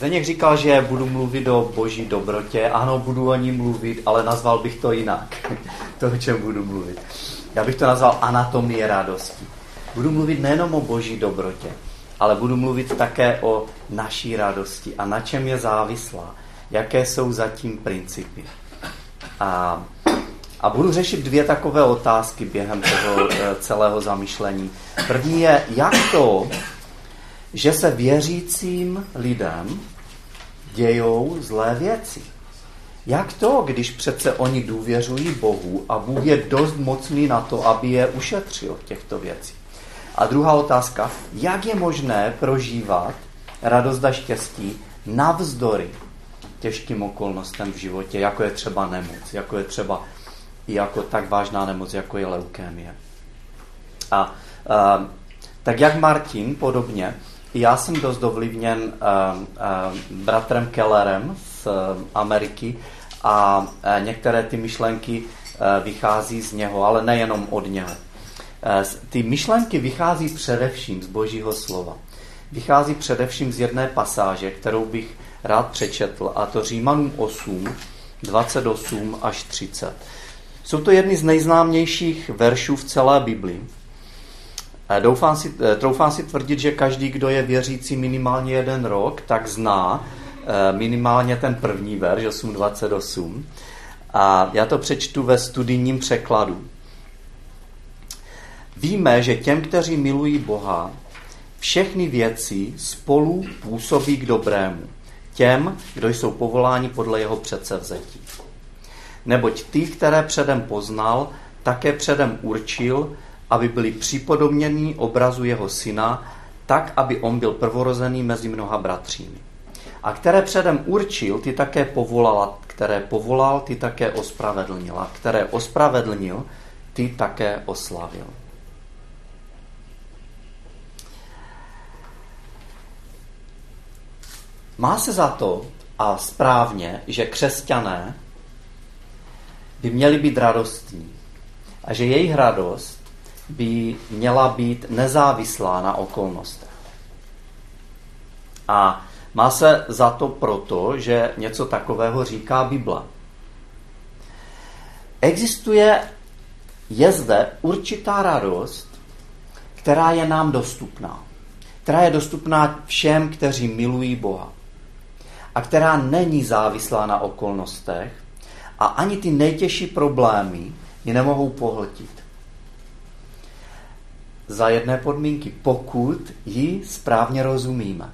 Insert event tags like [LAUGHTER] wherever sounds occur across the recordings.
Zeněk říkal, že budu mluvit o boží dobrotě. Ano, budu o ní mluvit, ale nazval bych to jinak. [LAUGHS] to, o čem budu mluvit. Já bych to nazval anatomie radosti. Budu mluvit nejenom o boží dobrotě, ale budu mluvit také o naší radosti a na čem je závislá, jaké jsou zatím principy. A, a budu řešit dvě takové otázky během toho eh, celého zamýšlení. První je, jak to, že se věřícím lidem dějou zlé věci. Jak to, když přece oni důvěřují Bohu a Bůh je dost mocný na to, aby je ušetřil těchto věcí? A druhá otázka, jak je možné prožívat radost a štěstí navzdory těžkým okolnostem v životě, jako je třeba nemoc, jako je třeba jako tak vážná nemoc, jako je leukémie. A, a tak jak Martin, podobně, já jsem dost ovlivněn uh, uh, bratrem Kellerem z uh, Ameriky a uh, některé ty myšlenky uh, vychází z něho, ale nejenom od něho. Uh, ty myšlenky vychází především z Božího slova. Vychází především z jedné pasáže, kterou bych rád přečetl, a to Římanům 8, 28 až 30. Jsou to jedny z nejznámějších veršů v celé Biblii. Doufám si, eh, troufám si tvrdit, že každý, kdo je věřící minimálně jeden rok, tak zná eh, minimálně ten první verš 8.28. A já to přečtu ve studijním překladu. Víme, že těm, kteří milují Boha, všechny věci spolu působí k dobrému. Těm, kdo jsou povoláni podle jeho předsevzetí. Neboť ty, které předem poznal, také předem určil, aby byli připodobněni obrazu jeho syna, tak, aby on byl prvorozený mezi mnoha bratřími. A které předem určil, ty také povolal, které povolal, ty také ospravedlnil. A které ospravedlnil, ty také oslavil. Má se za to a správně, že křesťané by měli být radostní a že jejich radost by měla být nezávislá na okolnostech. A má se za to proto, že něco takového říká Bible. Existuje, je zde určitá radost, která je nám dostupná. Která je dostupná všem, kteří milují Boha. A která není závislá na okolnostech a ani ty nejtěžší problémy ji nemohou pohltit za jedné podmínky, pokud ji správně rozumíme,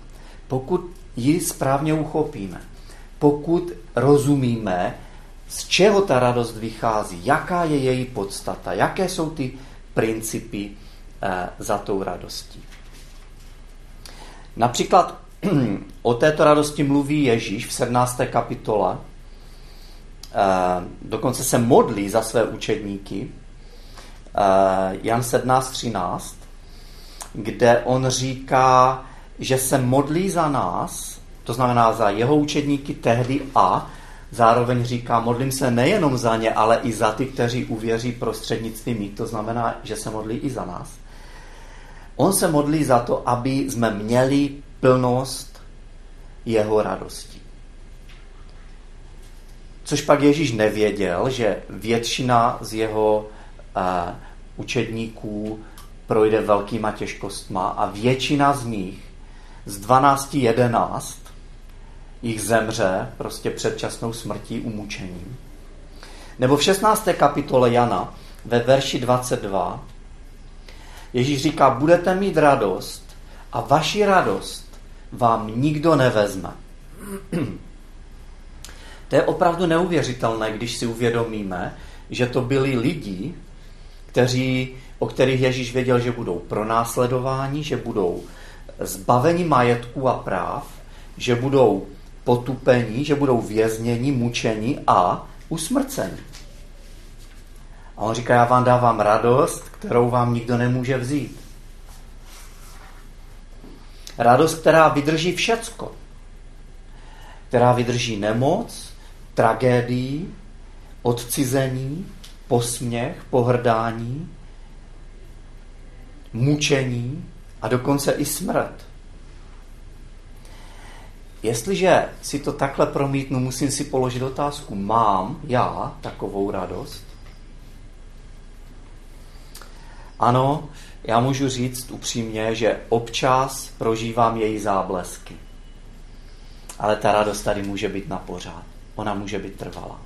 pokud ji správně uchopíme, pokud rozumíme, z čeho ta radost vychází, jaká je její podstata, jaké jsou ty principy eh, za tou radostí. Například [CLEARS THROAT] o této radosti mluví Ježíš v 17. kapitole. Eh, dokonce se modlí za své učedníky Jan 17.13, kde on říká, že se modlí za nás, to znamená za jeho učedníky tehdy a zároveň říká, modlím se nejenom za ně, ale i za ty, kteří uvěří prostřednictvím mít, to znamená, že se modlí i za nás. On se modlí za to, aby jsme měli plnost jeho radosti. Což pak Ježíš nevěděl, že většina z jeho učedníků projde velkýma těžkostma a většina z nich, z 12 11, jich zemře prostě předčasnou smrtí umučením. Nebo v 16. kapitole Jana ve verši 22 Ježíš říká, budete mít radost a vaši radost vám nikdo nevezme. [CLEARS THROAT] to je opravdu neuvěřitelné, když si uvědomíme, že to byli lidi, kteří, o kterých Ježíš věděl, že budou pronásledováni, že budou zbaveni majetku a práv, že budou potupení, že budou vězněni, mučeni a usmrceni. A on říká, já vám dávám radost, kterou vám nikdo nemůže vzít. Radost, která vydrží všecko. Která vydrží nemoc, tragédii, odcizení, posměch, pohrdání, mučení a dokonce i smrt. jestliže si to takhle promítnu, musím si položit otázku, mám já takovou radost? Ano, já můžu říct upřímně, že občas prožívám její záblesky. Ale ta radost tady může být na pořád. Ona může být trvalá.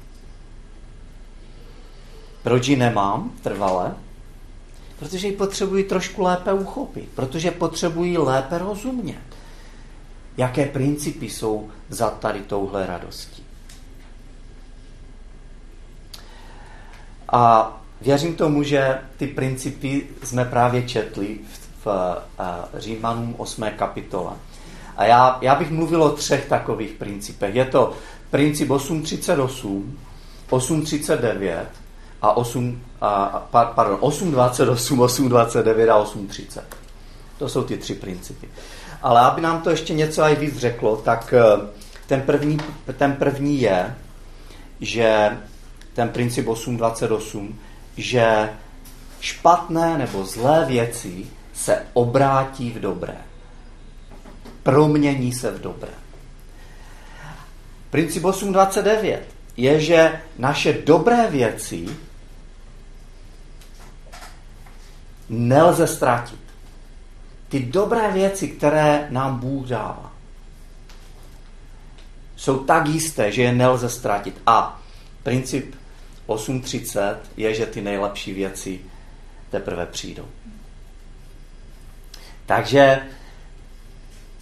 Proč ji nemám trvale? Protože ji potřebuji trošku lépe uchopit, protože potřebuji lépe rozumět, jaké principy jsou za tady touhle radostí. A věřím tomu, že ty principy jsme právě četli v, v, v eh, Římanům 8. kapitole. A já, já bych mluvil o třech takových principech. Je to princip 838, 839 a 8, a, pardon, 828, 829 a 830. To jsou ty tři principy. Ale aby nám to ještě něco aj víc řeklo, tak eh, ten první, ten první je, že ten princip 828, že špatné nebo zlé věci se obrátí v dobré. Promění se v dobré. Princip 829 je, že naše dobré věci nelze ztratit. Ty dobré věci, které nám Bůh dává, jsou tak jisté, že je nelze ztratit. A princip 8.30 je, že ty nejlepší věci teprve přijdou. Takže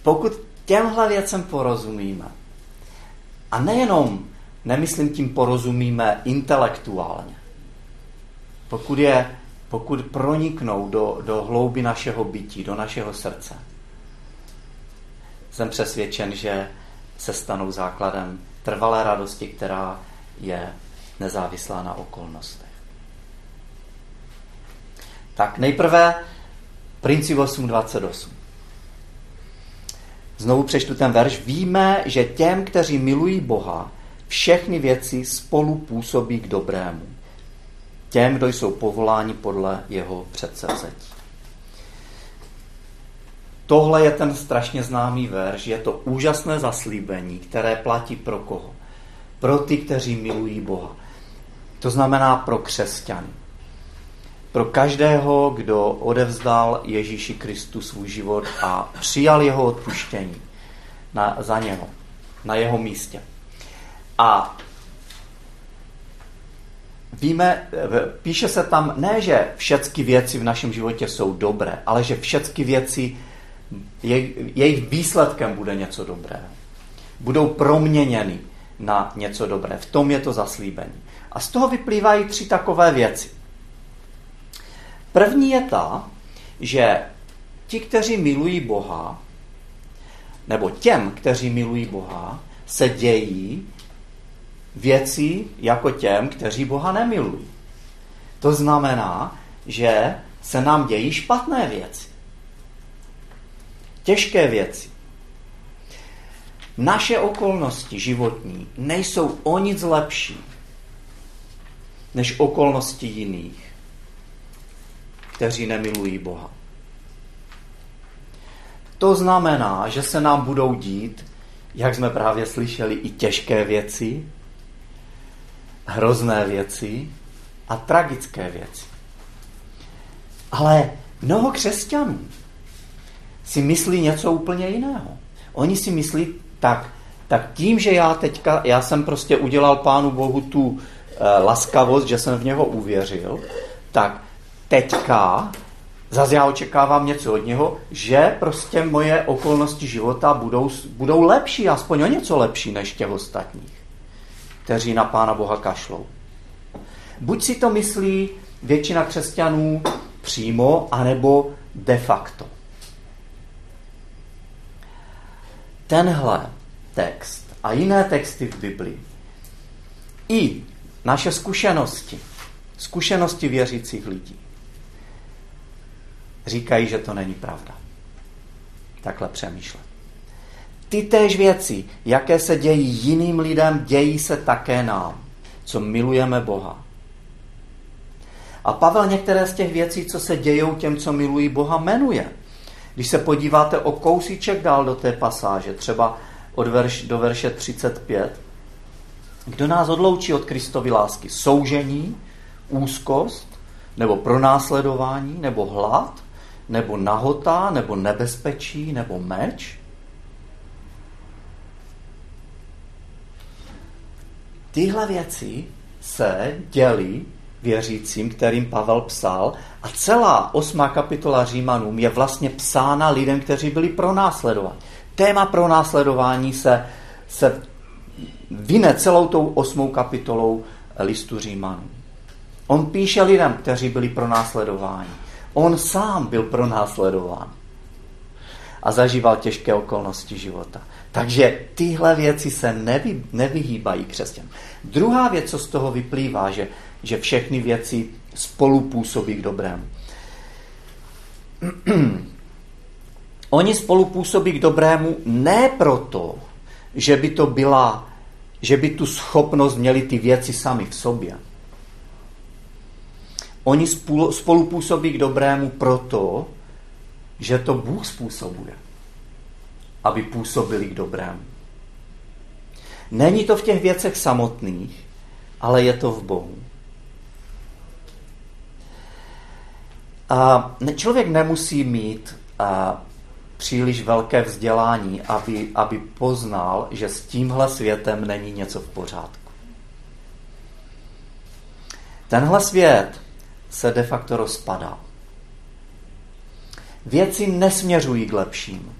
pokud těmhle věcem porozumíme, a nejenom, nemyslím tím porozumíme intelektuálně, pokud, je, pokud proniknou do, do hlouby našeho bytí, do našeho srdce, jsem přesvědčen, že se stanou základem trvalé radosti, která je nezávislá na okolnostech. Tak nejprve princip 8.28. Znovu přečtu ten verš. Víme, že těm, kteří milují Boha, všechny věci spolu působí k dobrému. Těm, kdo jsou povoláni podle jeho předsevzetí. Tohle je ten strašně známý verš, je to úžasné zaslíbení, které platí pro koho? Pro ty, kteří milují Boha. To znamená pro křesťany. Pro každého, kdo odevzdal Ježíši Kristu svůj život a přijal jeho odpuštění na, za něho, na jeho místě. A víme, píše se tam ne, že všechny věci v našem životě jsou dobré, ale že všechny věci, jejich výsledkem bude něco dobrého. Budou proměněny na něco dobré. V tom je to zaslíbení. A z toho vyplývají tři takové věci. První je ta, že ti, kteří milují Boha, nebo těm, kteří milují Boha, se dějí věci jako těm, kteří Boha nemilují. To znamená, že se nám dějí špatné věci. Těžké věci. Naše okolnosti životní nejsou o nic lepší než okolnosti jiných, kteří nemilují Boha. To znamená, že se nám budou dít, jak jsme právě slyšeli, i těžké věci, hrozné věci a tragické věci. Ale mnoho křesťanů si myslí něco úplně jiného. Oni si myslí, tak, tak tím, že já teďka, já jsem prostě udělal Pánu Bohu tu e, laskavost, že jsem v něho uvěřil, tak teďka zase já očekávám něco od něho, že prostě moje okolnosti života budou, budou lepší, aspoň o něco lepší než těch ostatních, kteří na Pána Boha kašlou. Buď si to myslí většina křesťanů přímo, anebo de facto. tenhle text a jiné texty v Biblii i naše zkušenosti, zkušenosti věřících lidí, říkají, že to není pravda. Takhle přemýšlet. Ty též věci, jaké se dějí jiným lidem, dějí se také nám, co milujeme Boha. A Pavel některé z těch věcí, co se dějou těm, co milují Boha, jmenuje. Když se podíváte o kousíček dál do té pasáže, třeba od verš, do verše 35. Kdo nás odloučí od Kristovy lásky? Soužení, úzkost, nebo pronásledování, nebo hlad, nebo nahota, nebo nebezpečí, nebo meč? Tyhle věci se dělí věřícím, kterým Pavel psal a celá osmá kapitola Římanům je vlastně psána lidem, kteří byli pronásledováni. Téma pronásledování se, se vyne celou tou osmou kapitolou listu Římanů. On píše lidem, kteří byli pronásledováni. On sám byl pronásledován a zažíval těžké okolnosti života. Takže tyhle věci se nevy, nevyhýbají křesťan. Druhá věc, co z toho vyplývá, že, že všechny věci spolu působí k dobrému. [CLEARS THROAT] Oni spolu působí k dobrému ne proto, že by to byla, že by tu schopnost měli ty věci sami v sobě. Oni spolu působí k dobrému proto, že to Bůh způsobuje, aby působili k dobrému. Není to v těch věcech samotných, ale je to v Bohu. A člověk nemusí mít a, příliš velké vzdělání, aby, aby poznal, že s tímhle světem není něco v pořádku. Tenhle svět se de facto rozpadá. Věci nesměřují k lepšímu.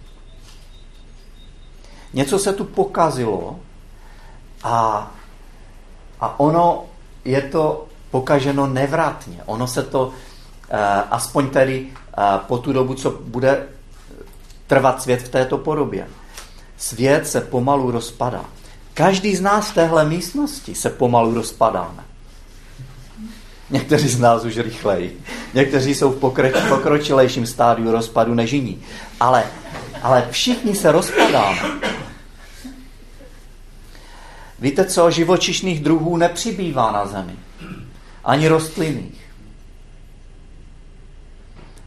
Něco se tu pokazilo a, a ono je to pokaženo nevratně. Ono se to, eh, aspoň tedy eh, po tu dobu, co bude trvat svět v této podobě. Svět se pomalu rozpadá. Každý z nás v téhle místnosti se pomalu rozpadáme. Někteří z nás už rychleji. Někteří jsou v pokročilejším stádiu rozpadu než jiní. Ale, ale všichni se rozpadáme. Víte co? Živočišných druhů nepřibývá na zemi. Ani rostlinných.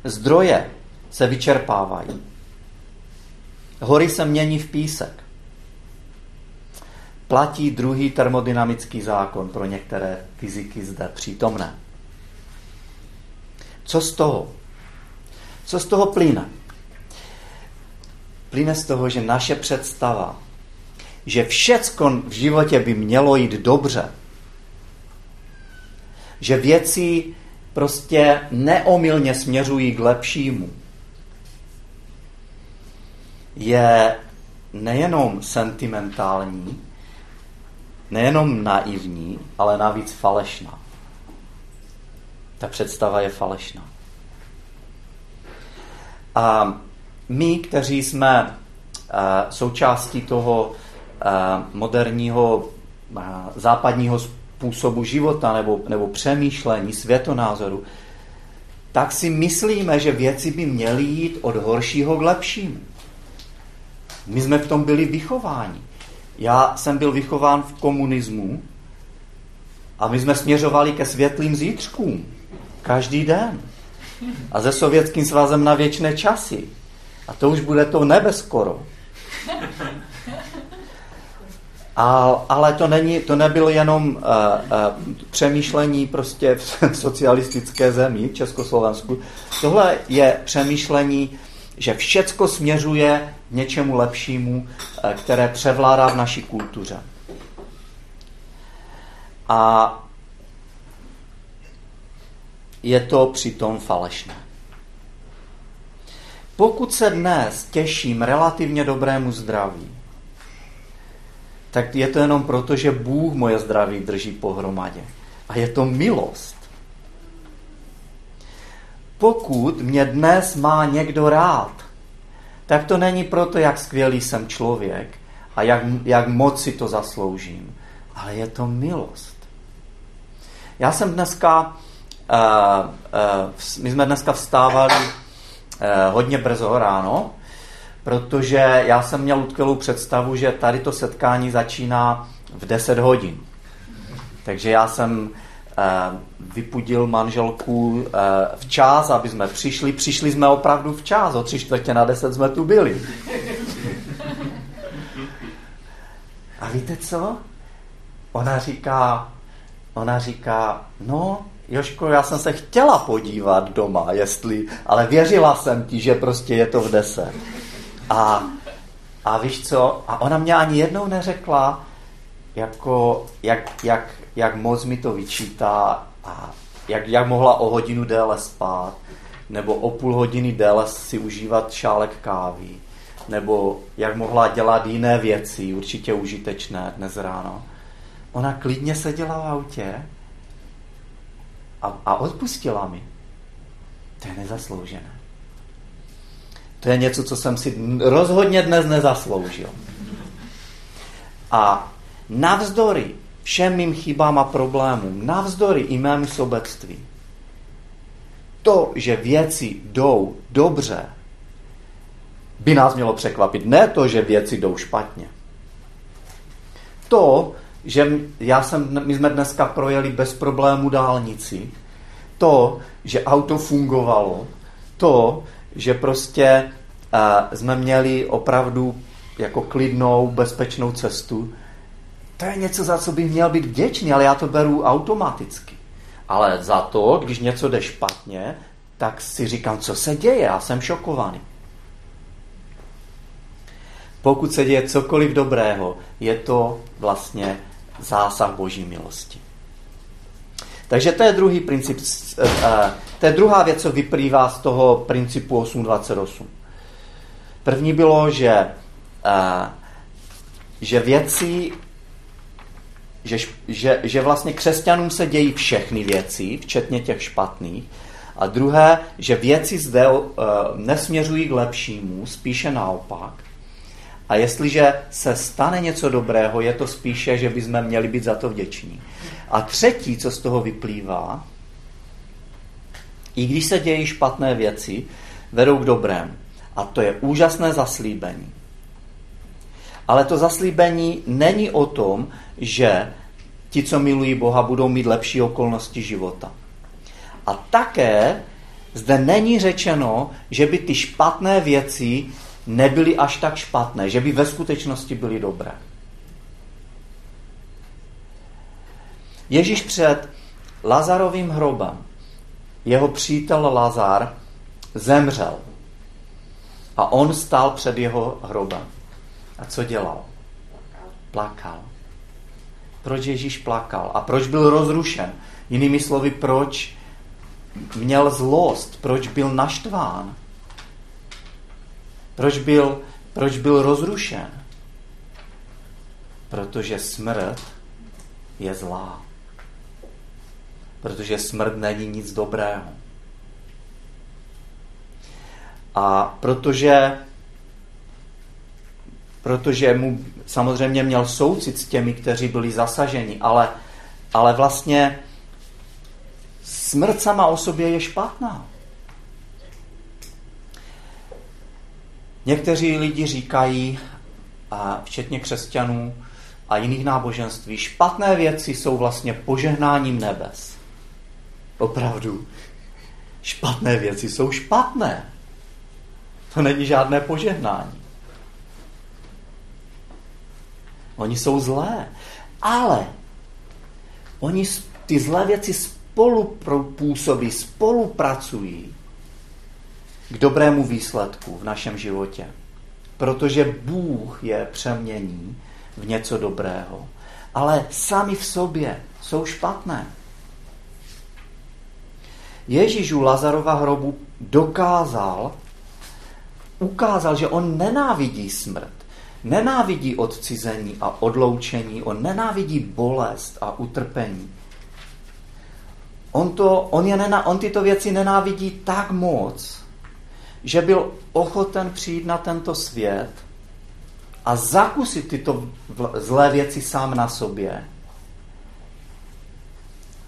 Zdroje se vyčerpávají. Hory se mění v písek. Platí druhý termodynamický zákon pro některé fyziky zde přítomné. Co z toho? Co z toho plyne? Plyne z toho, že naše představa, že všecko v životě by mělo jít dobře, že věci prostě neomylně směřují k lepšímu, je nejenom sentimentální, nejenom naivní, ale navíc falešná. Ta představa je falešná. A my, kteří jsme uh, součástí toho moderního uh, západního způsobu života nebo, nebo přemýšlení, světonázoru, tak si myslíme, že věci by měly jít od horšího k lepšímu. My jsme v tom byli vychováni. Já jsem byl vychován v komunismu a my jsme směřovali ke světlým zítřkům. Každý den. A se Sovětským svazem na věčné časy. A to už bude to nebe skoro. A, ale to, není, to nebylo jenom uh, uh, přemýšlení prostě v [LAUGHS] socialistické zemi, v Československu. Tohle je přemýšlení že všecko směřuje k něčemu lepšímu, eh, které převládá v naší kultuře. A je to přitom falešné. Pokud se dnes těším relativně dobrému zdraví, tak je to jenom proto, že Bůh moje zdraví drží pohromadě. A je to milost. Pokud mě dnes má někdo rád, tak to není proto, jak skvělý jsem člověk a jak, jak moc si to zasloužím, ale je to milost. Já jsem dneska, uh, uh, my jsme dneska vstávali uh, hodně brzo ráno, protože já jsem měl utkvělou představu, že tady to setkání začíná v 10 hodin. Takže já jsem Eh, vypudil manželku eh, včas, aby jsme přišli. Přišli jsme opravdu včas, o tři čtvrtě na deset jsme tu byli. A víte co? Ona říká, ona říká, no, Joško, já jsem se chtěla podívat doma, jestli, ale věřila jsem ti, že prostě je to v deset. A, a víš co? A ona mě ani jednou neřekla, jako, jak, jak, jak moc mi to vyčítá a jak, jak mohla o hodinu déle spát, nebo o půl hodiny déle si užívat šálek kávy, nebo jak mohla dělat jiné věci, určitě užitečné dnes ráno. Ona klidně seděla v autě a, a odpustila mi. To je nezasloužené. To je něco, co jsem si rozhodně dnes nezasloužil. A navzdory všem mým chybám a problémům, navzdory i mému sobectví, to, že věci jdou dobře, by nás mělo překvapit. Ne to, že věci jdou špatně. To, že já jsem, my jsme dneska projeli bez problému dálnici, to, že auto fungovalo, to, že prostě uh, jsme měli opravdu jako klidnou, bezpečnou cestu, to je něco, za co bych měl být vděčný, ale já to beru automaticky. Ale za to, když něco jde špatně, tak si říkám, co se děje, já jsem šokovaný. Pokud se děje cokoliv dobrého, je to vlastně zásah Boží milosti. Takže to je druhý princip, eh, to je druhá věc, co vyplývá z toho principu 828. První bylo, že, eh, že věci, že, že, že vlastně křesťanům se dějí všechny věci, včetně těch špatných, a druhé, že věci zde nesměřují k lepšímu, spíše naopak. A jestliže se stane něco dobrého, je to spíše, že bychom měli být za to vděční. A třetí, co z toho vyplývá, i když se dějí špatné věci, vedou k dobrému. A to je úžasné zaslíbení. Ale to zaslíbení není o tom, že ti, co milují Boha, budou mít lepší okolnosti života. A také zde není řečeno, že by ty špatné věci nebyly až tak špatné, že by ve skutečnosti byly dobré. Ježíš před Lazarovým hrobem, jeho přítel Lazar zemřel a on stál před jeho hrobem. A co dělal? Plakal. Proč Ježíš plakal? A proč byl rozrušen? Jinými slovy, proč měl zlost? Proč byl naštván? Proč byl, proč byl rozrušen? Protože smrt je zlá. Protože smrt není nic dobrého. A protože, protože mu samozřejmě měl soucit s těmi, kteří byli zasaženi, ale, ale vlastně smrt sama o sobě je špatná. Někteří lidi říkají, a včetně křesťanů a jiných náboženství, špatné věci jsou vlastně požehnáním nebes. Opravdu. Špatné věci jsou špatné. To není žádné požehnání. Oni jsou zlé. Ale oni ty zlé věci spolu působí, spolupracují k dobrému výsledku v našem životě. Protože Bůh je přemění v něco dobrého. Ale sami v sobě jsou špatné. Ježíš u Lazarova hrobu dokázal, ukázal, že on nenávidí smrt, nenávidí odcizení a odloučení, on nenávidí bolest a utrpení. On, to, on, je nená, on tyto věci nenávidí tak moc, že byl ochoten přijít na tento svět a zakusit tyto zlé věci sám na sobě,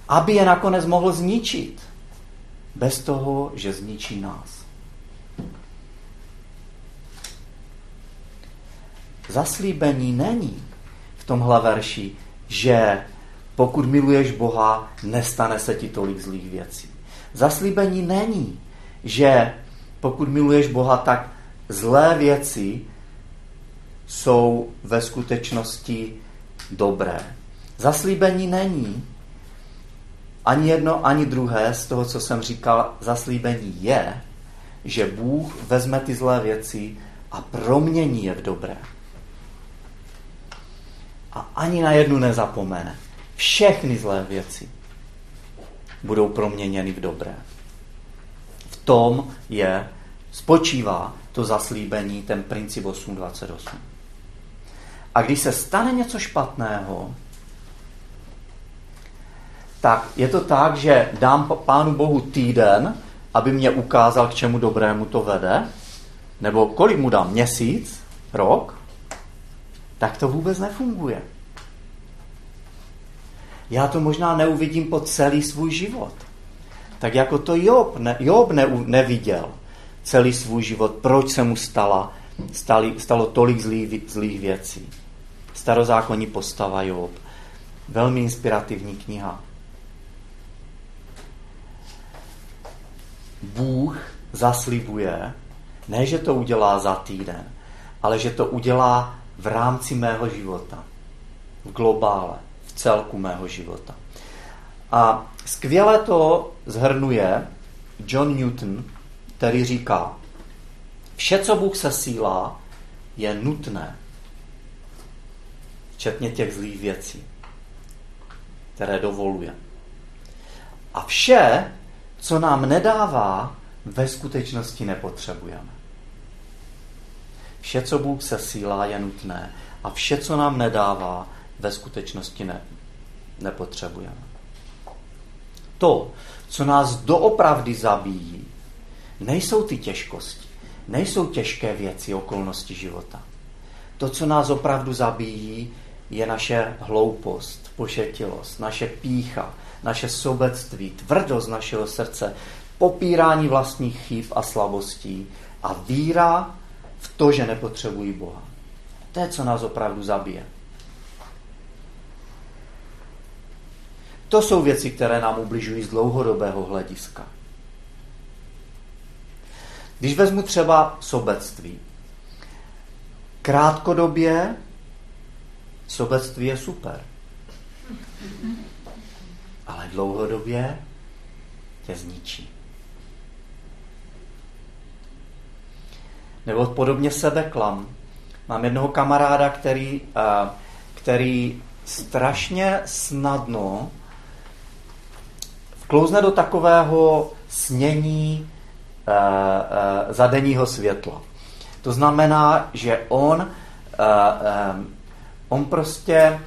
aby je nakonec mohl zničit, bez toho, že zničí nás. Zaslíbení není v tomhle verši, že pokud miluješ Boha, nestane se ti tolik zlých věcí. Zaslíbení není, že pokud miluješ Boha, tak zlé věci jsou ve skutečnosti dobré. Zaslíbení není ani jedno, ani druhé z toho, co jsem říkal, zaslíbení je, že Bůh vezme ty zlé věci a promění je v dobré. A ani na jednu nezapomene. Všechny zlé věci budou proměněny v dobré. V tom je, spočívá to zaslíbení, ten princip 8.28. A když se stane něco špatného, tak je to tak, že dám Pánu Bohu týden, aby mě ukázal, k čemu dobrému to vede, nebo kolik mu dám, měsíc, rok, tak to vůbec nefunguje. Já to možná neuvidím po celý svůj život. Tak jako to Job, ne, Job ne, neviděl celý svůj život, proč se mu stala, stali, stalo tolik zlých, zlých věcí. Starozákonní postava Job. Velmi inspirativní kniha. Bůh zaslibuje, ne, že to udělá za týden, ale že to udělá v rámci mého života. V globále, v celku mého života. A skvěle to zhrnuje John Newton, který říká, vše, co Bůh sesílá, je nutné. Včetně těch zlých věcí, které dovoluje. A vše, co nám nedává, ve skutečnosti nepotřebujeme. Vše, co Bůh sesílá, je nutné. A vše, co nám nedává, ve skutečnosti ne, nepotřebujeme. To, co nás doopravdy zabíjí, nejsou ty těžkosti, nejsou těžké věci, okolnosti života. To, co nás opravdu zabíjí, je naše hloupost, pošetilost, naše pícha, naše sobectví, tvrdost našeho srdce, popírání vlastních chyb a slabostí a víra v to, že nepotřebují Boha. To je, co nás opravdu zabije. To jsou věci, které nám ubližují z dlouhodobého hlediska. Když vezmu třeba sobectví. Krátkodobě sobectví je super ale dlouhodobě tě zničí. Nebo podobně sebeklam. Mám jednoho kamaráda, který, který strašně snadno vklouzne do takového snění zadenního světla. To znamená, že on, on prostě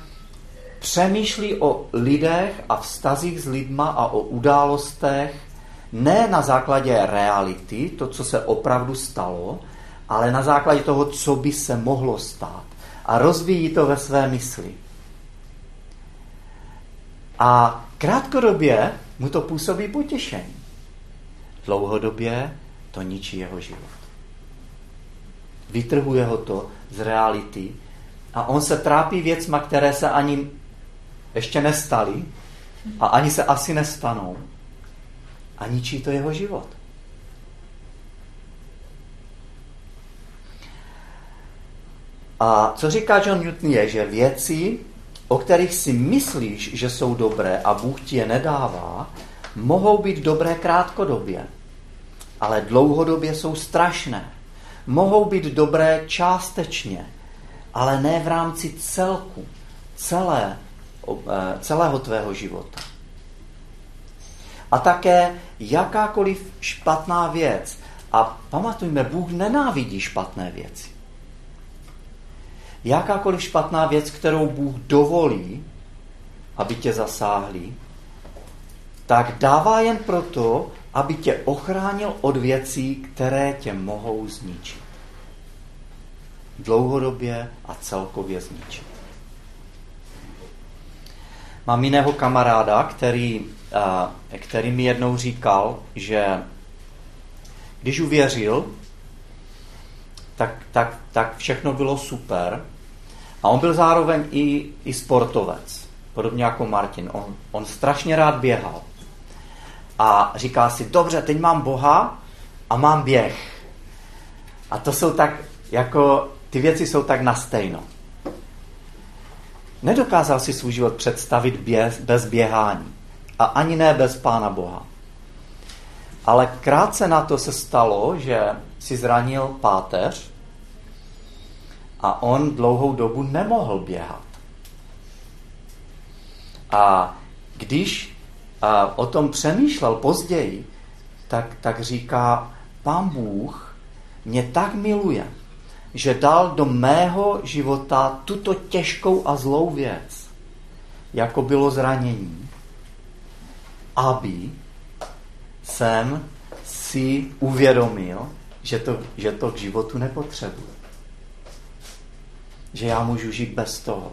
přemýšlí o lidech a vztazích s lidma a o událostech ne na základě reality, to, co se opravdu stalo, ale na základě toho, co by se mohlo stát. A rozvíjí to ve své mysli. A krátkodobě mu to působí potěšení. Dlouhodobě to ničí jeho život. Vytrhuje ho to z reality a on se trápí věcma, které se ani ještě nestali a ani se asi nestanou a ničí to jeho život. A co říká John Newton je, že věci, o kterých si myslíš, že jsou dobré a Bůh ti je nedává, mohou být dobré krátkodobě, ale dlouhodobě jsou strašné. Mohou být dobré částečně, ale ne v rámci celku, celé Eh, celého tvého života. A také jakákoliv špatná věc. A pamatujme, Bůh nenávidí špatné věci. Jakákoliv špatná věc, kterou Bůh dovolí, aby tě zasáhli, tak dává jen proto, aby tě ochránil od věcí, které tě mohou zničit. Dlouhodobě a celkově zničit. Mám jiného kamaráda, který, který mi jednou říkal, že když uvěřil, tak, tak, tak všechno bylo super. A on byl zároveň i, i sportovec, podobně jako Martin. On, on strašně rád běhal. A říká si, dobře, teď mám Boha a mám běh. A to jsou tak, jako, ty věci jsou tak na stejno. Nedokázal si svůj život představit bez běhání. A ani ne bez Pána Boha. Ale krátce na to se stalo, že si zranil páteř a on dlouhou dobu nemohl běhat. A když o tom přemýšlel později, tak, tak říká, pán Bůh mě tak miluje, že dal do mého života tuto těžkou a zlou věc, jako bylo zranění, aby jsem si uvědomil, že to, že to k životu nepotřebuji. Že já můžu žít bez toho.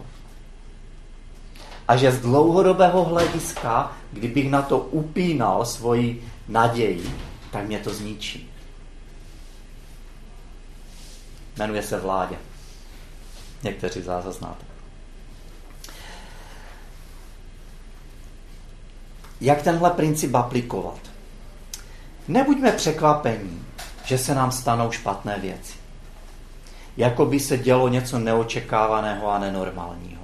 A že z dlouhodobého hlediska, kdybych na to upínal svoji naději, tak mě to zničí. Jmenuje se vládě. Někteří z vás znáte. Jak tenhle princip aplikovat? Nebuďme překvapení, že se nám stanou špatné věci. Jako by se dělo něco neočekávaného a nenormálního.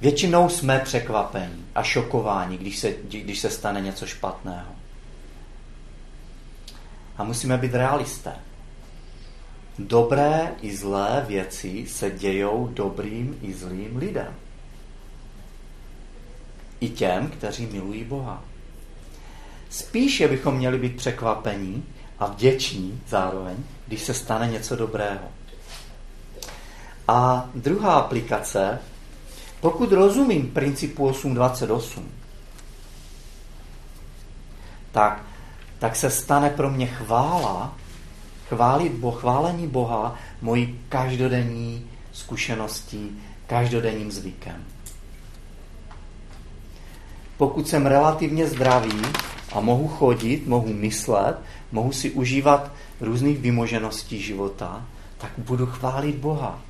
Většinou jsme překvapení a šokováni, když se, když se stane něco špatného. A musíme být realisté. Dobré i zlé věci se dějou dobrým i zlým lidem. I těm, kteří milují Boha. Spíše bychom měli být překvapení a vděční zároveň, když se stane něco dobrého. A druhá aplikace, pokud rozumím principu 828, tak, tak se stane pro mě chvála, chválit Bo, chválení Boha mojí každodenní zkušeností, každodenním zvykem. Pokud jsem relativně zdravý a mohu chodit, mohu myslet, mohu si užívat různých vymožeností života, tak budu chválit Boha.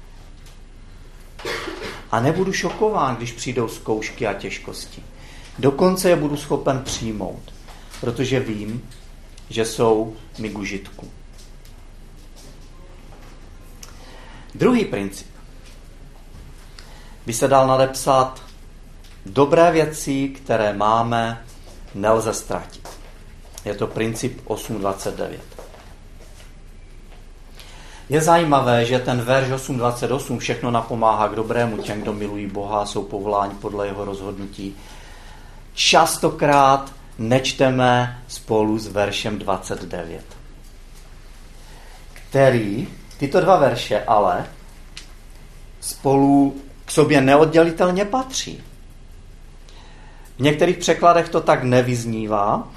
A nebudu šokován, když přijdou zkoušky a těžkosti. Dokonce je budu schopen přijmout, protože vím, že jsou mi k užitku. Druhý princip by se dal nadepsat dobré věci, které máme, nelze ztratit. Je to princip 8.29. Je zajímavé, že ten verš 8.28 všechno napomáhá k dobrému těm, kdo milují Boha, jsou povoláni podle jeho rozhodnutí. Častokrát nečteme spolu s veršem 29, který, tyto dva verše ale, spolu k sobě neoddělitelně patří. V některých překladech to tak nevyznívá,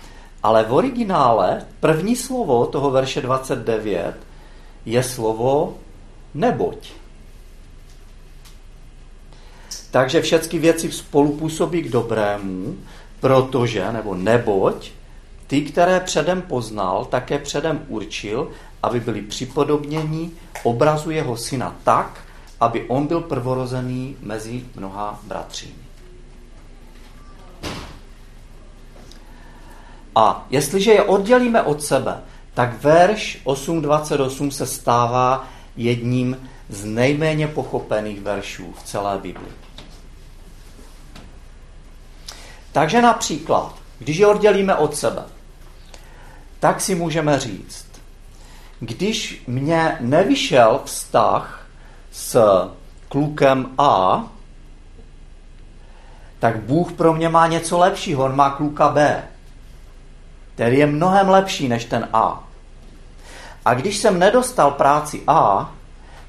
ale v originále první slovo toho verše 29 je slovo neboť. Takže všechny věci spolupůsobí k dobrému, protože, nebo neboť, ty, které předem poznal, také předem určil, aby byli připodobněni obrazu jeho syna tak, aby on byl prvorozený mezi mnoha bratřími. A jestliže je oddělíme od sebe, tak verš 8.28 se stává jedním z nejméně pochopených veršů v celé Bibli. Takže například, když je oddělíme od sebe, tak si můžeme říct, když mě nevyšel vztah s klukem A, tak Bůh pro mě má něco lepšího, on má kluka B který je mnohem lepší než ten A. A když jsem nedostal práci A,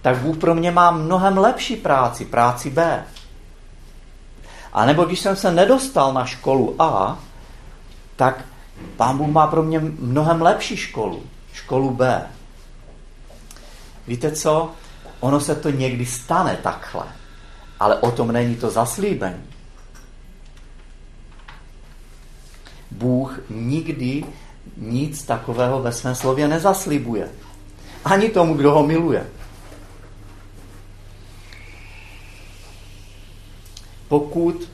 tak Bůh pro mě má mnohem lepší práci, práci B. A nebo když jsem se nedostal na školu A, tak Pán Bůh má pro mě mnohem lepší školu, školu B. Víte co? Ono se to někdy stane takhle, ale o tom není to zaslíbení. Bůh nikdy nic takového ve svém slově nezaslibuje. Ani tomu, kdo ho miluje. Pokud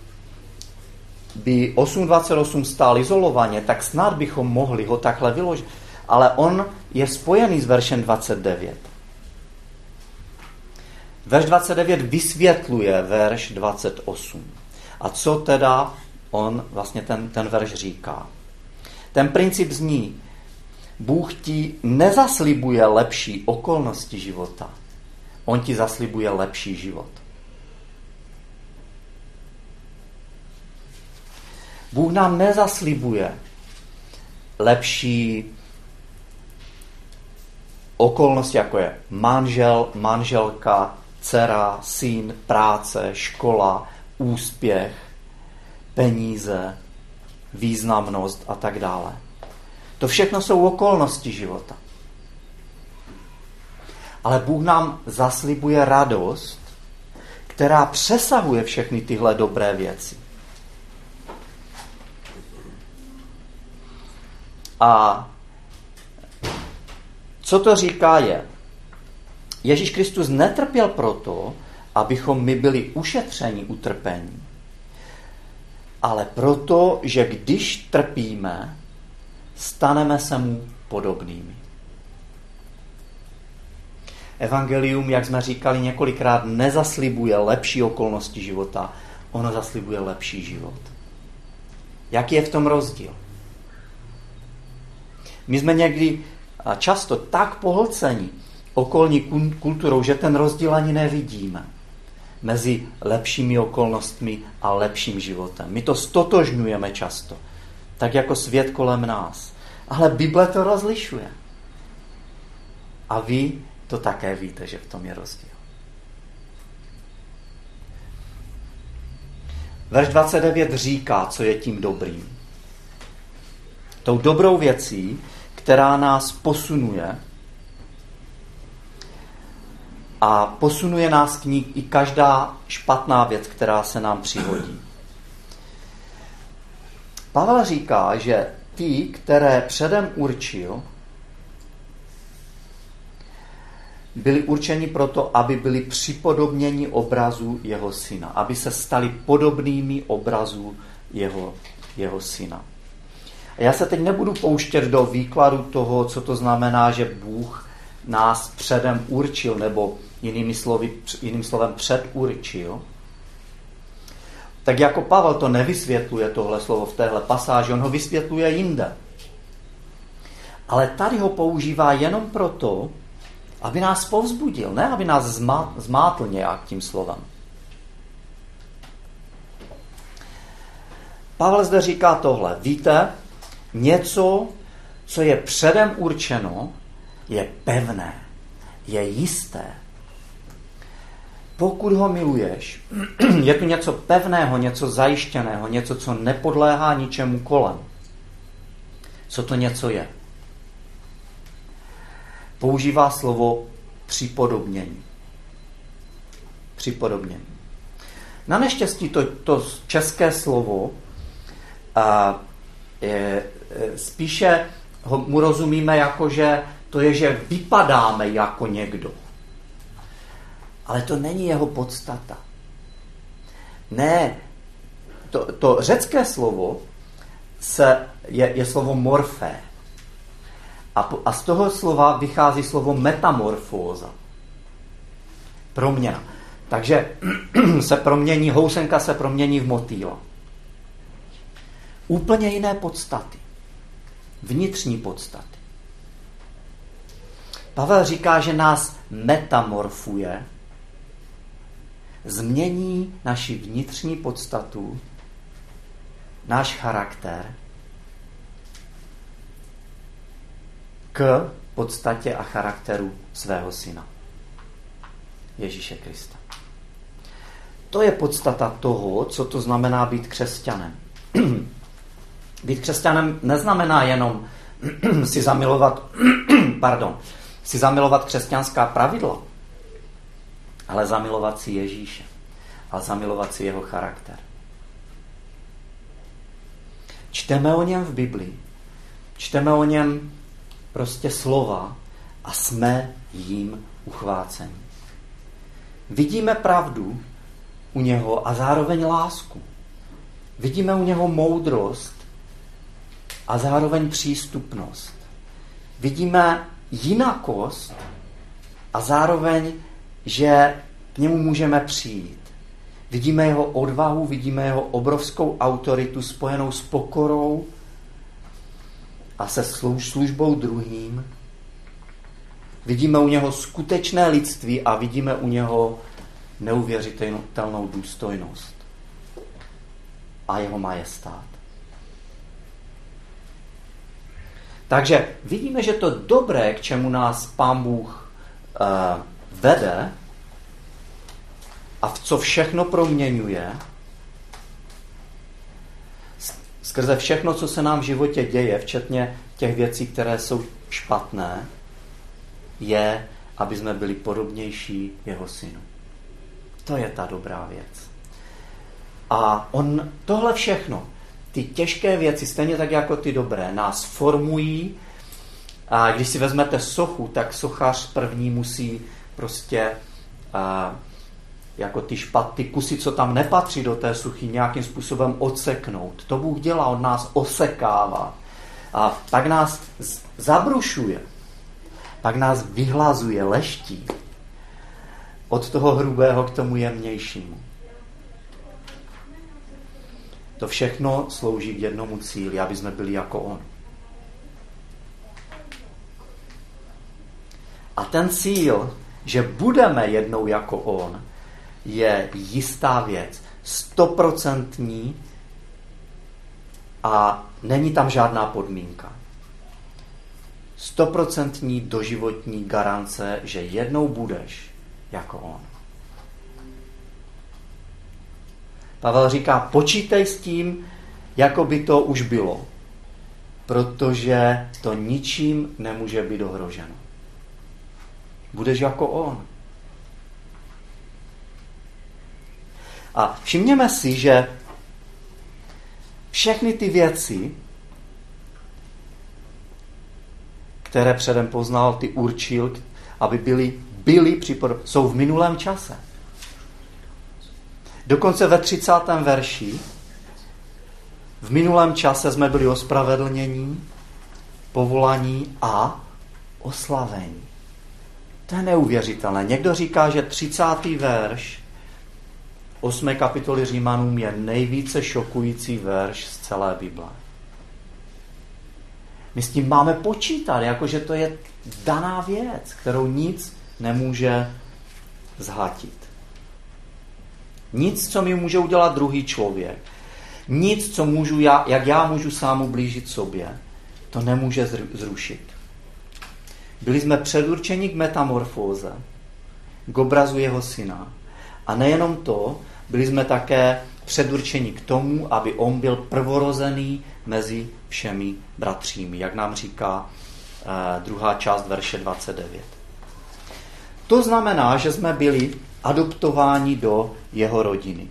by 8.28 stál izolovaně, tak snad bychom mohli ho takhle vyložit. Ale on je spojený s veršem 29. Verš 29 vysvětluje verš 28. A co teda on, vlastně ten, ten verš říká? Ten princip zní, Bůh ti nezaslibuje lepší okolnosti života. On ti zaslibuje lepší život. Bůh nám nezaslibuje lepší okolnosti, jako je manžel, manželka, dcera, syn, práce, škola, úspěch, peníze, významnost a tak dále. To všechno jsou okolnosti života. Ale Bůh nám zaslibuje radost, která přesahuje všechny tyhle dobré věci. A co to říká je, Ježíš Kristus netrpěl proto, abychom my byli ušetřeni utrpení, ale proto, že když trpíme, staneme se mu podobnými. Evangelium, jak jsme říkali několikrát, nezaslibuje lepší okolnosti života, ono zaslibuje lepší život. Jaký je v tom rozdíl? My jsme někdy často tak pohlceni okolní kulturou, že ten rozdíl ani nevidíme mezi lepšími okolnostmi a lepším životem. My to stotožňujeme často, tak jako svět kolem nás. Ale Bible to rozlišuje. A vy to také víte, že v tom je rozdíl. Verš 29 říká, co je tím dobrým. Tou dobrou věcí, která nás posunuje a posunuje nás k ní i každá špatná věc, která se nám přihodí. Pavel říká, že ty, které předem určil, byli určeni proto, aby byli připodobněni obrazu jeho syna, aby se stali podobnými obrazu jeho, jeho syna. Já se teď nebudu pouštět do výkladu toho, co to znamená, že Bůh nás předem určil, nebo jinými slovy, jiným slovem předurčil, tak jako Pavel to nevysvětluje tohle slovo v téhle pasáži, on ho vysvětluje jinde. Ale tady ho používá jenom proto, aby nás povzbudil, ne aby nás zmátl nějak tím slovem. Pavel zde říká tohle. Víte, něco, co je předem určeno, je pevné, je jisté, pokud ho miluješ, [CLEARS THROAT] je tu něco pevného, něco zajištěného, něco, co nepodléhá ničemu kolem. Co to něco je? Používá slovo připodobnění. Připodobnění. Na neštěstí to, to české slovo a, spíše ho, mu rozumíme jako, že to je, že vypadáme jako někdo. Ale to není jeho podstata. Ne, to, to řecké slovo se, je, je slovo morfé. A, a z toho slova vychází slovo metamorfóza. Proměna. Takže [CLEARS THROAT] se promění, housenka se promění v motýla. Úplně jiné podstaty. Vnitřní podstaty. Pavel říká, že nás metamorfuje změní naši vnitřní podstatu, náš charakter k podstatě a charakteru svého syna. Ježíše Krista. To je podstata toho, co to znamená být křesťanem. [CLEARS THROAT] být křesťanem neznamená jenom [CLEARS THROAT] si zamilovat, [CLEARS THROAT] pardon, si zamilovat křesťanská pravidla, ale zamilovat si Ježíše a zamilovat si jeho charakter. Čteme o něm v Biblii, čteme o něm prostě slova a jsme jím uchváceni. Vidíme pravdu u něho a zároveň lásku. Vidíme u něho moudrost a zároveň přístupnost. Vidíme jinakost a zároveň že K němu můžeme přijít. Vidíme jeho odvahu, vidíme jeho obrovskou autoritu spojenou s pokorou a se službou druhým. Vidíme u něho skutečné lidství a vidíme u něho neuvěřitelnou důstojnost a jeho majestát. Takže vidíme, že to dobré, k čemu nás Pán Bůh uh, vede a v co všechno proměňuje, skrze všechno, co se nám v životě děje, včetně těch věcí, které jsou špatné, je, aby jsme byli podobnější jeho synu. To je ta dobrá věc. A on tohle všechno, ty těžké věci, stejně tak jako ty dobré, nás formují. A když si vezmete sochu, tak sochař první musí prostě a, jako ty špaty, kusy, co tam nepatří do té suchy, nějakým způsobem odseknout. To Bůh dělá, on nás osekává. A tak nás zabrušuje. Pak nás vyhlazuje, leští. Od toho hrubého k tomu jemnějšímu. To všechno slouží k jednomu cíli, aby jsme byli jako On. A ten cíl, že budeme jednou jako On, je jistá věc, stoprocentní a není tam žádná podmínka. Stoprocentní doživotní garance, že jednou budeš jako On. Pavel říká, počítej s tím, jako by to už bylo, protože to ničím nemůže být ohroženo. Budeš jako on. A všimněme si, že všechny ty věci, které předem poznal, ty určil, aby byly, byly jsou v minulém čase. Dokonce ve 30. verši v minulém čase jsme byli ospravedlnění, povolaní a oslavení. To je neuvěřitelné. Někdo říká, že 30. verš 8. kapitoly Římanům je nejvíce šokující verš z celé Bible. My s tím máme počítat, jakože to je daná věc, kterou nic nemůže zhatit. Nic, co mi může udělat druhý člověk. Nic, co můžu já, jak já můžu sám ublížit sobě, to nemůže zrušit. Byli jsme předurčeni k metamorfóze, k obrazu jeho syna. A nejenom to, byli jsme také předurčeni k tomu, aby on byl prvorozený mezi všemi bratřími, jak nám říká eh, druhá část verše 29. To znamená, že jsme byli adoptováni do jeho rodiny.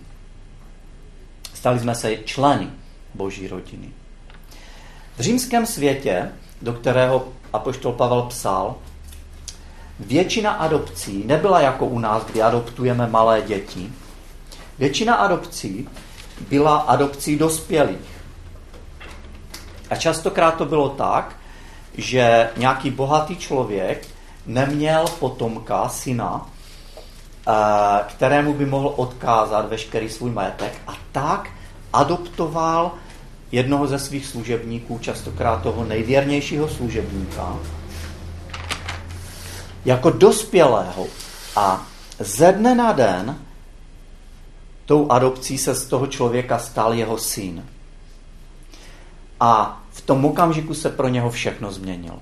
Stali jsme se členy boží rodiny. V římském světě, do kterého apoštol Pavel psal, většina adopcí nebyla jako u nás, kdy adoptujeme malé děti. Většina adopcí byla adopcí dospělých. A častokrát to bylo tak, že nějaký bohatý člověk neměl potomka, syna, kterému by mohl odkázat veškerý svůj majetek a tak adoptoval jednoho ze svých služebníků, častokrát toho nejvěrnějšího služebníka, jako dospělého. A ze dne na den tou adopcí se z toho člověka stal jeho syn. A v tom okamžiku se pro něho všechno změnilo.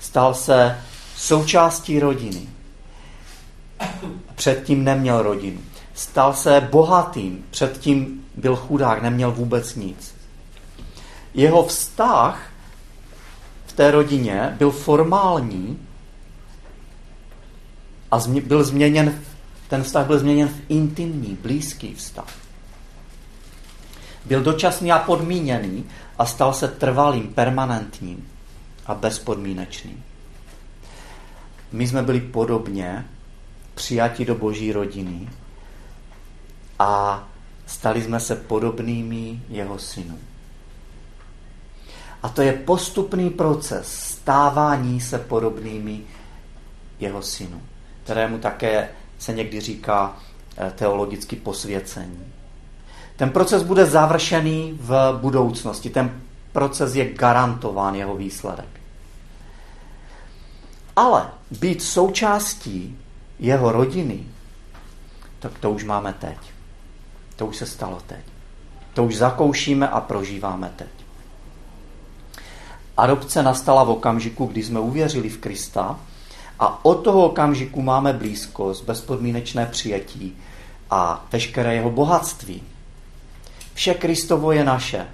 Stal se součástí rodiny předtím neměl rodinu. Stal se bohatým, předtím byl chudák, neměl vůbec nic. Jeho vztah v té rodině byl formální a byl změněn, ten vztah byl změněn v intimní, blízký vztah. Byl dočasný a podmíněný a stal se trvalým, permanentním a bezpodmínečným. My jsme byli podobně přijati do boží rodiny a stali jsme se podobnými jeho synům. A to je postupný proces stávání se podobnými jeho synu, kterému také se někdy říká eh, teologicky posvěcení. Ten proces bude završený v budoucnosti. Ten proces je garantován jeho výsledek. Ale být součástí jeho rodiny, tak to už máme teď. To už se stalo teď. To už zakoušíme a prožíváme teď. Adopce nastala v okamžiku, kdy jsme uvěřili v Krista a od toho okamžiku máme blízkost, bezpodmínečné přijetí a veškeré jeho bohatství. Vše Kristovo je naše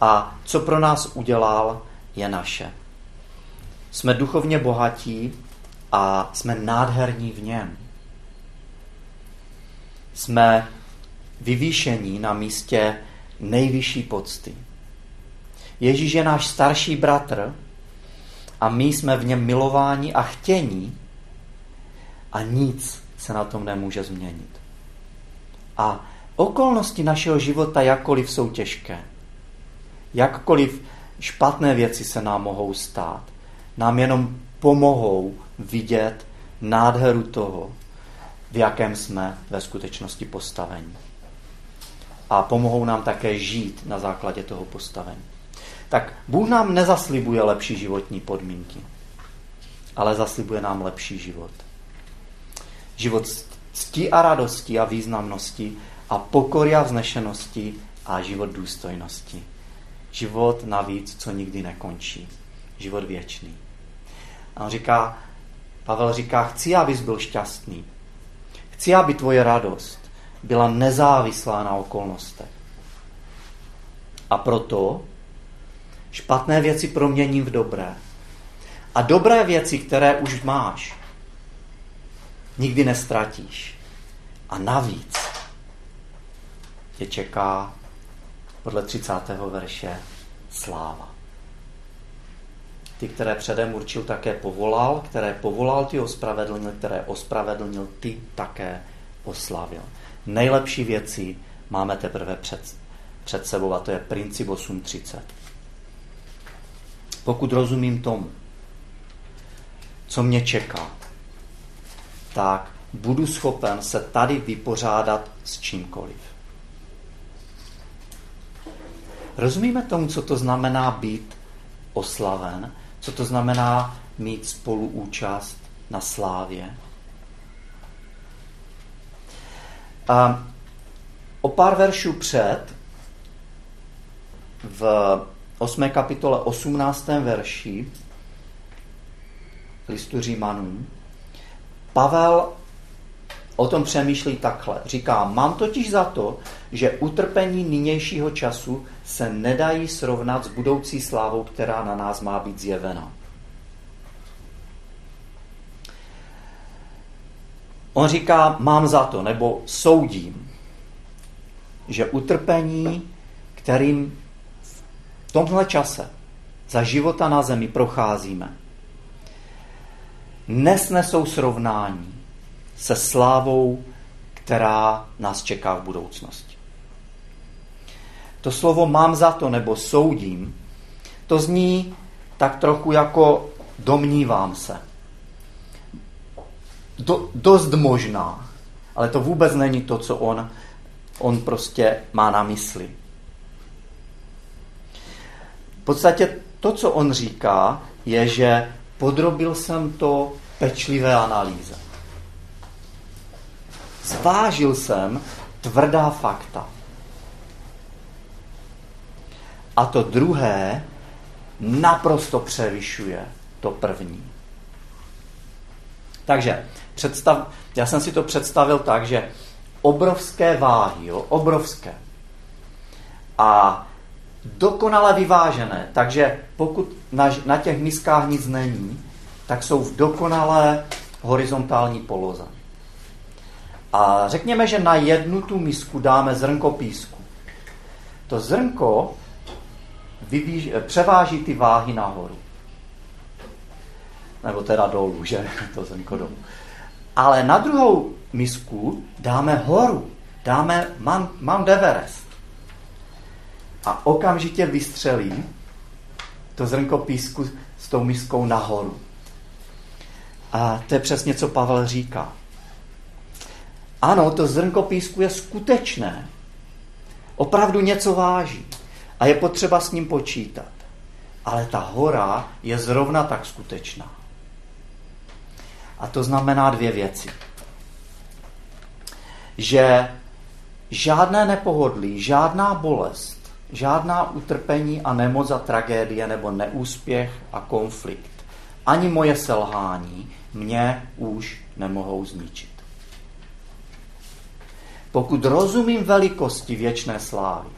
a co pro nás udělal, je naše. Jsme duchovně bohatí a jsme nádherní v něm. Jsme vyvýšení na místě nejvyšší pocty. Ježíš je náš starší bratr a my jsme v něm milováni a chtění a nic se na tom nemůže změnit. A okolnosti našeho života jakkoliv jsou těžké, jakkoliv špatné věci se nám mohou stát, nám jenom pomohou vidět nádheru toho, v jakém jsme ve skutečnosti postavení. A pomohou nám také žít na základě toho postavení. Tak Bůh nám nezaslibuje lepší životní podmínky, ale zaslibuje nám lepší život. Život ctí a radosti a významnosti a pokory a vznešenosti a život důstojnosti. Život navíc, co nikdy nekončí. Život věčný. A on říká, Pavel říká, chci, abys byl šťastný. Chci, aby tvoje radost byla nezávislá na okolnostech. A proto špatné věci proměním v dobré. A dobré věci, které už máš, nikdy nestratíš. A navíc tě čeká podle 30. verše sláva. Ty, které předem určil, také povolal, které povolal, ty ospravedlnil, které ospravedlnil, ty také oslavil. Nejlepší věci máme teprve před, před sebou a to je princip 8.30. Pokud rozumím tomu, co mě čeká, tak budu schopen se tady vypořádat s čímkoliv. Rozumíme tomu, co to znamená být oslaven, co to znamená mít spoluúčast na slávě. A o pár veršů před, v 8. kapitole 18. verši listu Římanům, Pavel o tom přemýšlí takhle. Říká, mám totiž za to, že utrpení nynějšího času se nedají srovnat s budoucí slávou, která na nás má být zjevena. On říká, mám za to, nebo soudím, že utrpení, kterým v tomhle čase za života na zemi procházíme, nesnesou srovnání se slávou, která nás čeká v budoucnosti. To slovo mám za to nebo soudím, to zní tak trochu jako domnívám se. Do, dost možná, ale to vůbec není to, co on, on prostě má na mysli. V podstatě to, co on říká, je, že podrobil jsem to pečlivé analýze. Zvážil jsem tvrdá fakta. A to druhé naprosto převyšuje to první. Takže představ, já jsem si to představil tak, že obrovské váhy, jo, obrovské. A dokonale vyvážené. Takže pokud na, na těch miskách nic není, tak jsou v dokonalé horizontální poloze. A řekněme, že na jednu tu misku dáme zrnko písku. To zrnko vyvíž, převáží ty váhy nahoru. Nebo teda dolů, že? [LAUGHS] To zrnko dolů. Ale na druhou misku dáme horu. Dáme Mount Everest. A okamžitě vystřelí to zrnko písku s tou miskou nahoru. A to je přesně, co Pavel říká. Ano, to zrnko písku je skutečné. Opravdu něco váží. A je potřeba s ním počítat. Ale ta hora je zrovna tak skutečná. A to znamená dvě věci. Že žádné nepohodlí, žádná bolest, žádná utrpení a nemoc a tragédie nebo neúspěch a konflikt, ani moje selhání mě už nemohou zničit. Pokud rozumím velikosti věčné slávy,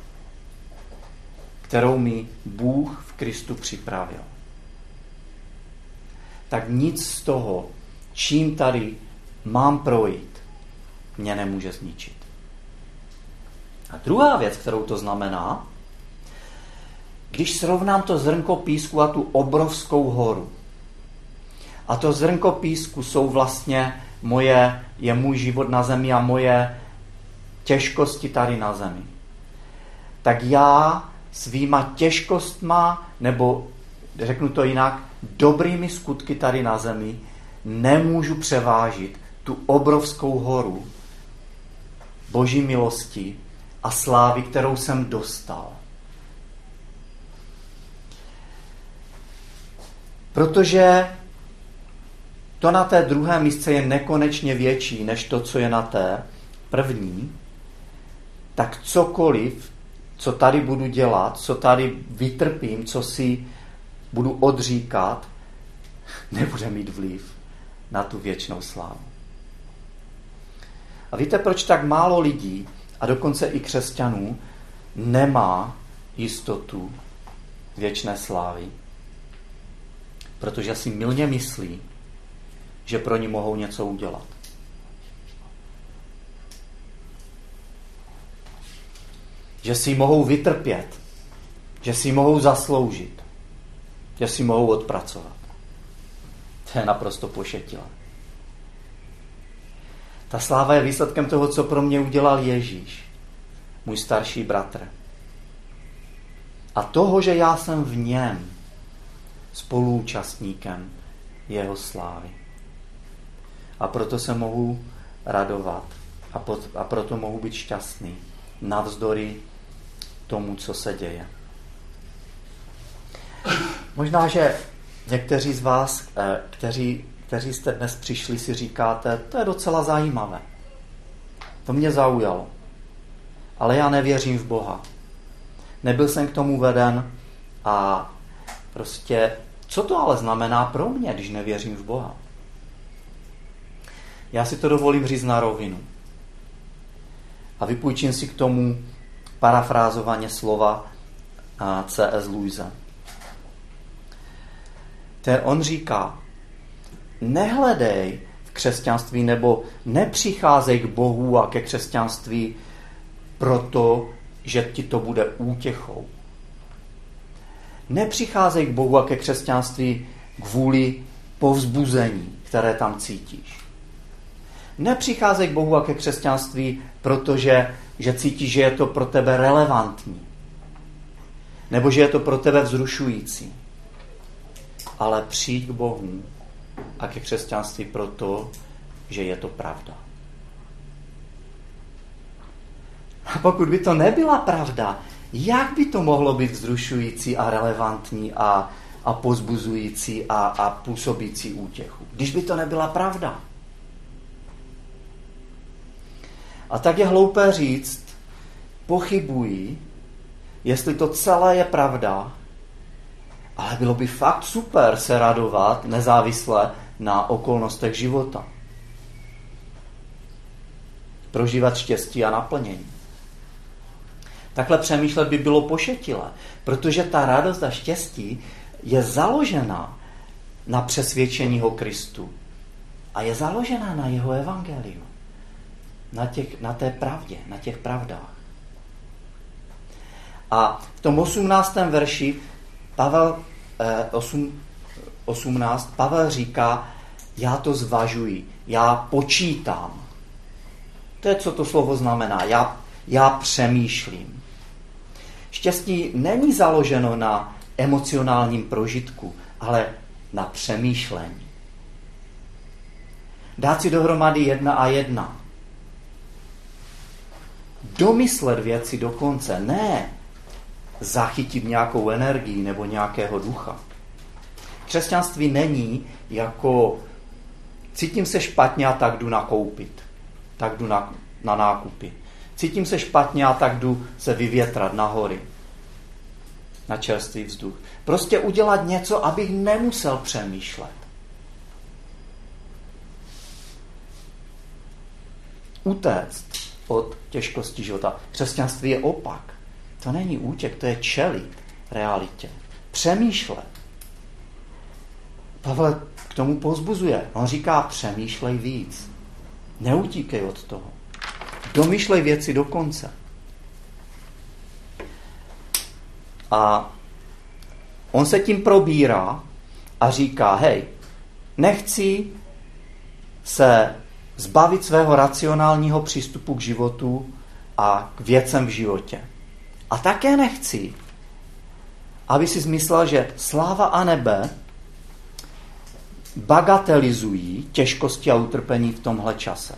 kterou mi Bůh v Kristu připravil, tak nic z toho, čím tady mám projít, mě nemůže zničit. A druhá věc, kterou to znamená, když srovnám to zrnko písku a tu obrovskou horu, a to zrnko písku jsou vlastně moje, je můj život na zemi a moje těžkosti tady na zemi. Tak já svýma těžkostma, nebo řeknu to jinak, dobrými skutky tady na zemi nemůžu převážit tu obrovskou horu boží milosti a slávy, kterou jsem dostal. Protože to na té druhé místce je nekonečně větší než to, co je na té první, tak cokoliv, co tady budu dělat, co tady vytrpím, co si budu odříkat, [LAUGHS] nebude mít vliv na tu věčnou slávu. A víte, proč tak málo lidí, a dokonce i křesťanů, nemá jistotu věčné slávy? Protože si milně myslí, že pro ní mohou něco udělat. Že si mohou vytrpět, že si mohou zasloužit, že si mohou odpracovat. To je naprosto pošetilé. Ta sláva je výsledkem toho, co pro mě udělal Ježíš, můj starší bratr. A toho, že já jsem v něm spoluúčastníkem jeho slávy. A proto se mohu radovat a, pot, a proto mohu být šťastný navzdory tomu, co se děje. Možná, že někteří z vás, eh, kteří, kteří jste dnes přišli, si říkáte, to je docela zajímavé. To mě zaujalo. Ale já nevěřím v Boha. Nebyl jsem k tomu veden a prostě, co to ale znamená pro mě, když nevěřím v Boha? Já si to dovolím říct na rovinu. A vypůjčím si k tomu parafrázovaně slova C.S. Luise. Ten on říká, nehledej v křesťanství nebo nepřicházej k Bohu a ke křesťanství proto, že ti to bude útěchou. Nepřicházej k Bohu a ke křesťanství kvůli povzbuzení, které tam cítíš. Nepřicházej k Bohu a ke křesťanství, protože že cítíš, že je to pro tebe relevantní. Nebo že je to pro tebe vzrušující. Ale přijď k Bohu a ke křesťanství proto, že je to pravda. A pokud by to nebyla pravda, jak by to mohlo být vzrušující a relevantní a, a pozbuzující a, a působící útěchu? Když by to nebyla pravda. A tak je hloupé říct, pochybují, jestli to celé je pravda, ale bylo by fakt super se radovat nezávisle na okolnostech života. Prožívat štěstí a naplnění. Takhle přemýšlet by bylo pošetilé, protože ta radost a štěstí je založena na přesvědčení o Kristu a je založena na jeho evangeliu na, těch, na té pravdě, na těch pravdách. A v tom 18. verši Pavel eh, 8, 18, Pavel říká, já to zvažuji, já počítám. To je, co to slovo znamená. Já, já přemýšlím. Štěstí není založeno na emocionálním prožitku, ale na přemýšlení. Dát si dohromady jedna a jedna domyslet věci do konce, ne zachytit nějakou energii nebo nějakého ducha. Křesťanství není jako cítím se špatně a tak jdu nakoupit, tak jdu na, na nákupy. Cítím se špatně a tak jdu se vyvětrat na hory, na čerstvý vzduch. Prostě udělat něco, abych nemusel přemýšlet. Utéct od těžkosti života. Křesťanství je opak. To není útěk, to je čelit realitě. Přemýšlet. Pavel k tomu pozbuzuje. On říká, přemýšlej víc. Neutíkej od toho. Domýšlej věci do konce. A on se tím probírá a říká, hej, nechci se zbavit svého racionálního přístupu k životu a k věcem v životě. A také nechci, aby si zmyslel, že sláva a nebe bagatelizují těžkosti a utrpení v tomhle čase.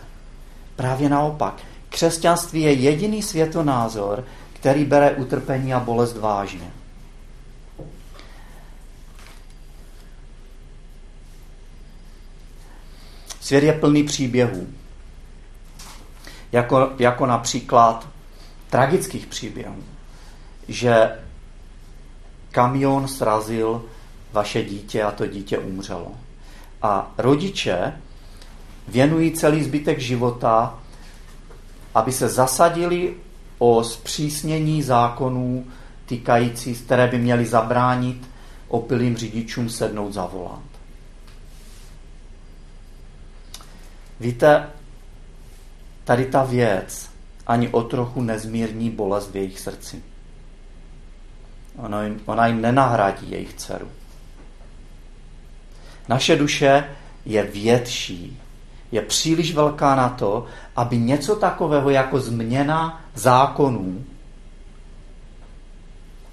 Právě naopak. Křesťanství je jediný světonázor, který bere utrpení a bolest vážně. Svět je plný příběhů. Jako, jako například tragických příběhů, že kamion srazil vaše dítě a to dítě umřelo. A rodiče věnují celý zbytek života, aby se zasadili o zpřísnění zákonů týkající, které by měly zabránit opilým řidičům sednout za volant. Víte, tady ta věc ani o trochu nezmírní bolest v jejich srdci. Ona jim, ona jim nenahradí jejich dceru. Naše duše je větší, je příliš velká na to, aby něco takového jako změna zákonů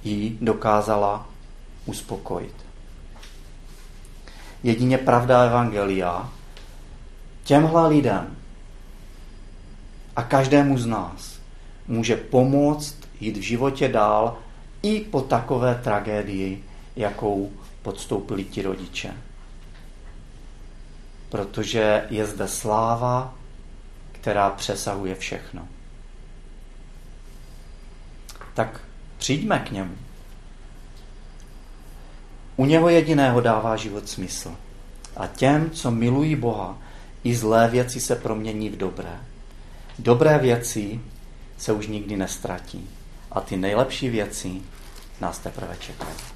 ji dokázala uspokojit. Jedině pravda Evangelia těmhle lidem a každému z nás může pomoct jít v životě dál i po takové tragédii, jakou podstoupili ti rodiče. Protože je zde sláva, která přesahuje všechno. Tak přijďme k němu. U něho jediného dává život smysl. A těm, co milují Boha, i zlé věci se promění v dobré. Dobré věci se už nikdy nestratí. A ty nejlepší věci nás teprve čekají.